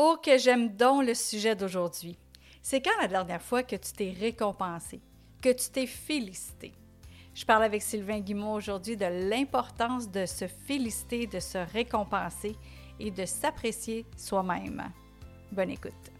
Oh, que j'aime donc le sujet d'aujourd'hui. C'est quand la dernière fois que tu t'es récompensé, que tu t'es félicité? Je parle avec Sylvain Guimont aujourd'hui de l'importance de se féliciter, de se récompenser et de s'apprécier soi-même. Bonne écoute.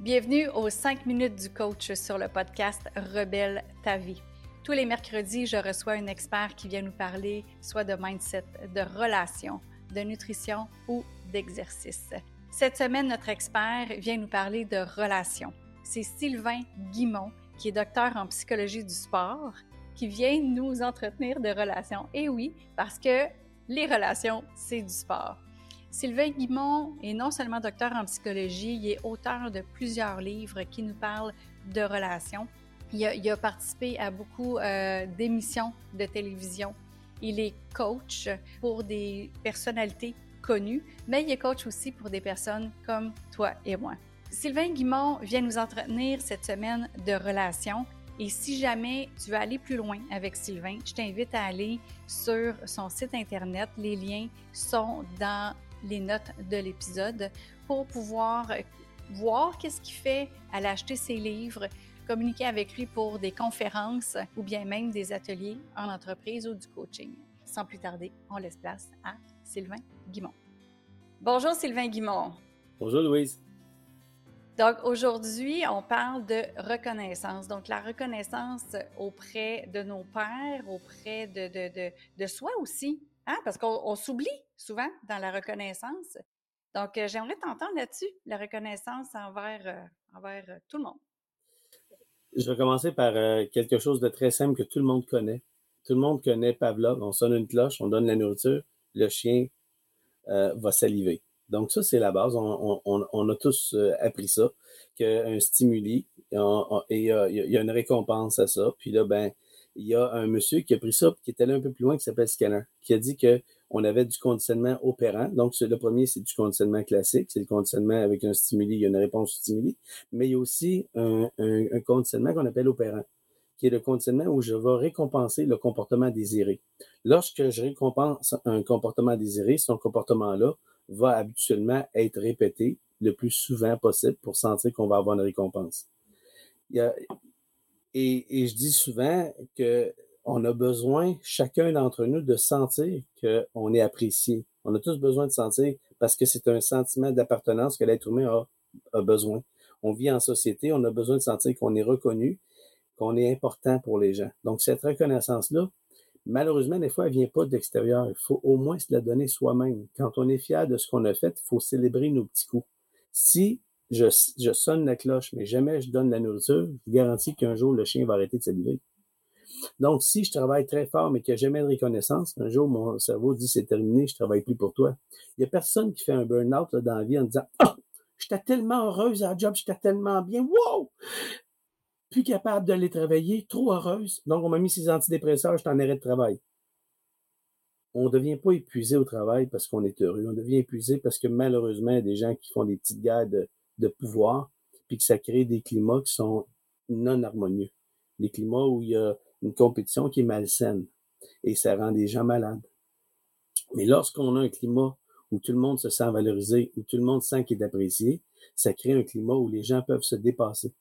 Bienvenue aux 5 minutes du coach sur le podcast Rebelle ta vie. Tous les mercredis, je reçois un expert qui vient nous parler soit de mindset, de relations, de nutrition ou d'exercice. Cette semaine, notre expert vient nous parler de relations. C'est Sylvain Guimont, qui est docteur en psychologie du sport, qui vient nous entretenir de relations. Et oui, parce que les relations, c'est du sport. Sylvain Guimont est non seulement docteur en psychologie, il est auteur de plusieurs livres qui nous parlent de relations. Il a, participé à beaucoup euh, d'émissions de télévision. Il est coach pour des personnalités connu, mais il est coach aussi pour des personnes comme toi et moi. Sylvain Guimont vient nous entretenir cette semaine de relations. Et si jamais tu veux aller plus loin avec Sylvain, je t'invite à aller sur son site Internet. Les liens sont dans les notes de l'épisode pour pouvoir voir qu'est-ce qu'il fait, aller acheter ses livres, communiquer avec lui pour des conférences ou bien même des ateliers en entreprise ou du coaching. Sans plus tarder, on laisse place à Sylvain Guimont. Bonjour Sylvain Guimont. Bonjour Louise. Donc aujourd'hui, on parle de reconnaissance. Donc la reconnaissance auprès de nos pères, auprès de, de, de, soi aussi, hein? parce qu'on s'oublie souvent dans la reconnaissance. Donc euh, j'aimerais t'entendre là-dessus, la reconnaissance envers, euh, envers euh, tout le monde. Je vais commencer par quelque chose de très simple que tout le monde connaît. Tout le monde connaît Pavlov. On sonne une cloche, on donne la nourriture, le chien euh, va saliver. Donc ça, c'est la base. On, a tous euh, appris ça, qu'un stimuli, il y, a une récompense à ça. Puis là, ben, il y a un monsieur qui a pris ça, qui est allé un peu plus loin, qui s'appelle Scanner, qui a dit que on avait du conditionnement opérant. Donc, le premier, c'est du conditionnement classique. C'est le conditionnement avec un stimuli, il y a une réponse au stimuli. Mais il y a aussi un conditionnement qu'on appelle opérant qui est le conditionnement où je vais récompenser le comportement désiré. Lorsque je récompense un comportement désiré, ce comportement-là va habituellement être répété le plus souvent possible pour sentir qu'on va avoir une récompense. et, je dis souvent que on a besoin, chacun d'entre nous, de sentir qu'on est apprécié. On a tous besoin de sentir parce que c'est un sentiment d'appartenance que l'être humain a besoin. On vit en société, on a besoin de sentir qu'on est reconnu qu'on est important pour les gens. Donc, cette reconnaissance-là, malheureusement, des fois, elle vient pas de l'extérieur. Il faut au moins se la donner soi-même. Quand on est fier de ce qu'on a fait, il faut célébrer nos petits coups. Si je, sonne la cloche, mais jamais je donne la nourriture, je garantis qu'un jour, le chien va arrêter de saliver. Donc, si je travaille très fort, mais qu'il n'y a jamais de reconnaissance, un jour, mon cerveau dit c'est terminé, je travaille plus pour toi. Il n'y a personne qui fait un burn-out dans la vie en disant Ah, j'étais tellement heureuse à la job, j'étais tellement bien, wow! Plus capable d'aller travailler, trop heureuse. Donc, on m'a mis ses antidépresseurs, je t'en arrêt de travail. On ne devient pas épuisé au travail parce qu'on est heureux. On devient épuisé parce que malheureusement, il y a des gens qui font des petites guerres de, de pouvoir, puis que ça crée des climats qui sont non harmonieux. Des climats où il y a une compétition qui est malsaine et ça rend des gens malades. Mais lorsqu'on a un climat où tout le monde se sent valorisé, où tout le monde sent qu'il est apprécié, ça crée un climat où les gens peuvent se dépasser.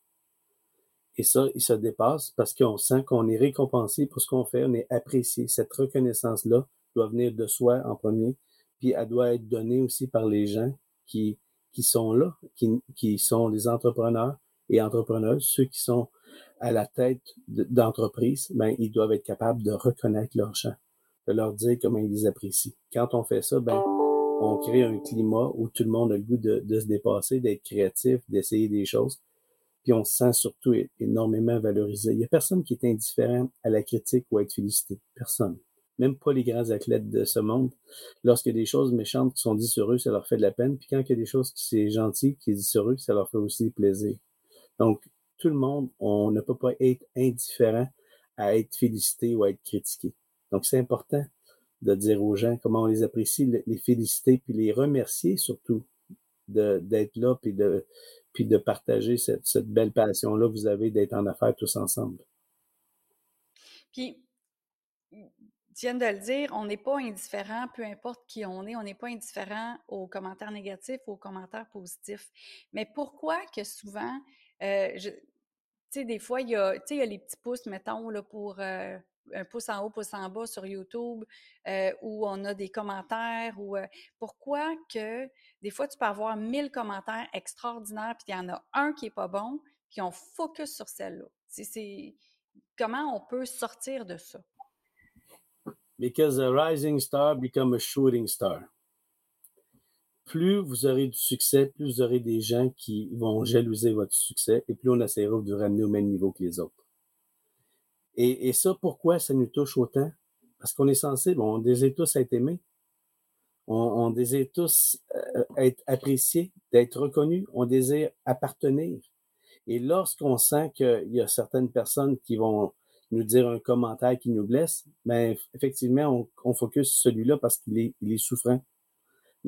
Et ça, il se dépasse parce qu'on sent qu'on est récompensé pour ce qu'on fait, on est apprécié. Cette reconnaissance-là doit venir de soi en premier, puis elle doit être donnée aussi par les gens qui, qui sont là, qui, qui sont les entrepreneurs et entrepreneuses, ceux qui sont à la tête d'entreprise, ben, ils doivent être capables de reconnaître leur champ, de leur dire comment ils les apprécient. Quand on fait ça, ben, on crée un climat où tout le monde a le goût de, de se dépasser, d'être créatif, d'essayer des choses puis on se sent surtout énormément valorisé. Il n'y a personne qui est indifférent à la critique ou à être félicité. Personne. Même pas les grands athlètes de ce monde. Lorsqu'il y a des choses méchantes qui sont dites sur eux, ça leur fait de la peine. Puis quand il y a des choses qui sont gentilles, qui sont dites sur eux, ça leur fait aussi plaisir. Donc, tout le monde, on ne peut pas être indifférent à être félicité ou à être critiqué. Donc, c'est important de dire aux gens comment on les apprécie, les féliciter, puis les remercier surtout d'être là, puis de, puis de partager cette, belle passion-là que vous avez d'être en affaires tous ensemble. Puis, tu viens de le dire, on n'est pas indifférent, peu importe qui on est, on n'est pas indifférent aux commentaires négatifs ou aux commentaires positifs. Mais pourquoi que souvent, euh, tu sais, des fois, il y, a, il y a les petits pouces, mettons, là, pour euh, un pouce en haut, pouce en bas sur YouTube, euh, où on a des commentaires, ou pourquoi que des fois, tu peux avoir mille commentaires extraordinaires, puis il y en a un qui est pas bon, puis on focus sur celle-là. C'est comment on peut sortir de ça? Because a rising star become a shooting star. Plus vous aurez du succès, plus vous aurez des gens qui vont jalouser votre succès et plus on essaiera de vous ramener au même niveau que les autres. Et, ça, pourquoi ça nous touche autant? Parce qu'on est censé, bon, on désire tous être aimés. On, désire tous euh, être appréciés, d'être reconnus. On désire appartenir. Et lorsqu'on sent qu'il y a certaines personnes qui vont nous dire un commentaire qui nous blesse, ben effectivement, on, on focus celui-là parce qu'il est, est souffrant.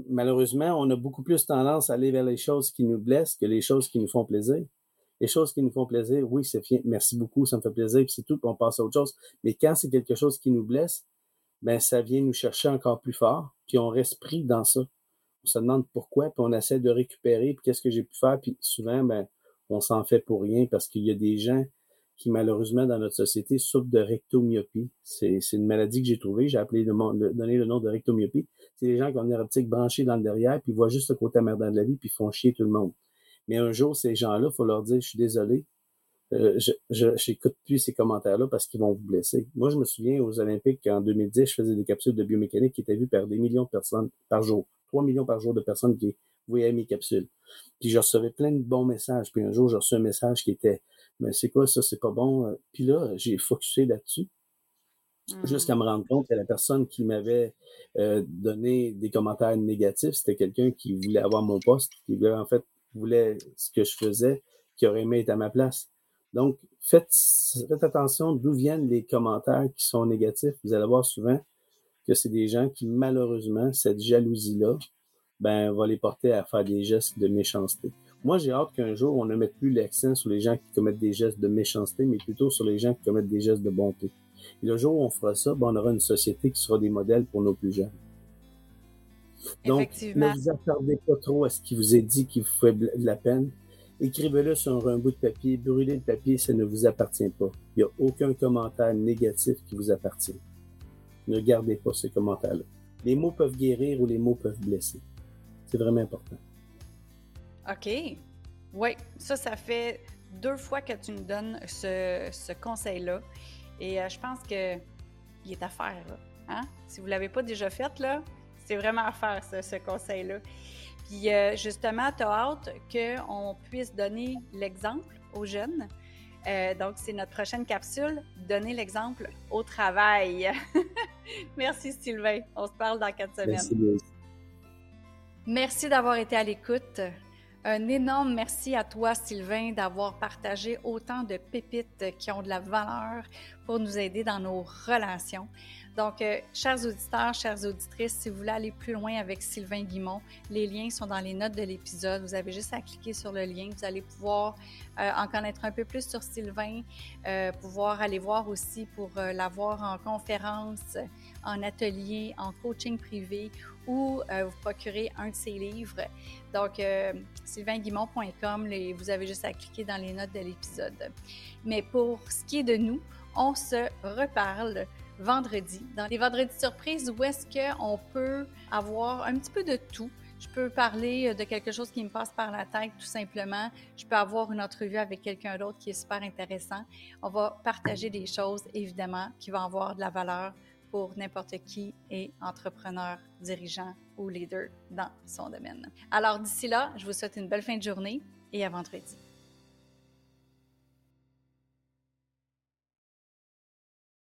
Malheureusement, on a beaucoup plus tendance à aller vers les choses qui nous blessent que les choses qui nous font plaisir. Les choses qui nous font plaisir, oui, c'est bien, merci beaucoup, ça me fait plaisir, puis c'est tout, puis on passe à autre chose. Mais quand c'est quelque chose qui nous blesse, ben ça vient nous chercher encore plus fort, puis on reste pris dans ça. On se demande pourquoi, puis on essaie de récupérer, puis qu'est-ce que j'ai pu faire, puis souvent, ben on s'en fait pour rien parce qu'il y a des gens qui, malheureusement, dans notre société, souffrent de rectomyopie. C'est, une maladie que j'ai trouvée. J'ai appelé le, donné le nom de rectomyopie. C'est des gens qui ont une optique branchée dans le derrière, puis voient juste le côté amerdant de la vie, puis font chier tout le monde. Mais un jour, ces gens-là, faut leur dire, je suis désolé, euh, je, je j'écoute plus ces commentaires-là parce qu'ils vont vous blesser. Moi, je me souviens aux Olympiques en 2010, je faisais des capsules de biomécanique qui étaient vues par des millions de personnes par jour. 3 millions par jour de personnes qui voyaient mes capsules. Puis je recevais plein de bons messages. Puis un jour, j'ai reçu un message qui était Mais c'est quoi ça, c'est pas bon? Puis là, j'ai focusé là-dessus. Jusqu'à me rendre compte que la personne qui m'avait euh, donné des commentaires négatifs, c'était quelqu'un qui voulait avoir mon poste, qui voulait en fait voulait ce que je faisais, qui aurait aimé être à ma place. Donc, faites, attention d'où viennent les commentaires qui sont négatifs. Vous allez voir souvent que c'est des gens qui, malheureusement, cette jalousie-là, ben, va les porter à faire des gestes de méchanceté. Moi, j'ai hâte qu'un jour, on ne mette plus l'accent sur les gens qui commettent des gestes de méchanceté, mais plutôt sur les gens qui commettent des gestes de bonté. Le jour où on fera ça, ben, on aura une société qui sera des modèles pour nos plus jeunes. Donc, ne vous attardez pas trop à ce qui vous est dit qui vous fait de la peine. Écrivez-le sur un bout de papier, brûlez le papier, ça ne vous appartient pas. Il n'y a aucun commentaire négatif qui vous appartient. Ne gardez pas ces commentaires-là. Les mots peuvent guérir ou les mots peuvent blesser. C'est vraiment important. OK. Oui, ça, ça fait deux fois que tu me donnes ce, conseil-là. Et euh, je pense que il est à faire. Hein? Si vous ne l'avez pas déjà fait, là, c'est vraiment à faire, ce conseil-là. Puis euh, justement, tu as hâte qu'on puisse donner l'exemple aux jeunes. Euh, donc, c'est notre prochaine capsule, donner l'exemple au travail. Merci Sylvain. On se parle dans quatre semaines. Merci. Merci d'avoir été à l'écoute. Un énorme merci à toi, Sylvain, d'avoir partagé autant de pépites qui ont de la valeur pour nous aider dans nos relations. Donc, euh, chers auditeurs, chères auditrices, si vous voulez aller plus loin avec Sylvain Guimont, les liens sont dans les notes de l'épisode. Vous avez juste à cliquer sur le lien. Vous allez pouvoir euh, en connaître un peu plus sur Sylvain, euh, pouvoir aller voir aussi pour l'avoir en conférence, en atelier, en coaching privé ou vous procurer un de ses livres. Donc, sylvainguimont.com, vous avez juste à cliquer dans les notes de l'épisode. Mais pour ce qui est de nous, on se reparle vendredi, dans les vendredis surprises où est-ce qu'on peut avoir un petit peu de tout? Je peux parler de quelque chose qui me passe par la tête, tout simplement. Je peux avoir une entrevue avec quelqu'un d'autre qui est super intéressant. On va partager des choses, évidemment, qui vont avoir de la valeur pour n'importe qui est entrepreneur, dirigeant ou leader dans son domaine. Alors d'ici là, je vous souhaite une belle fin de journée et à vendredi.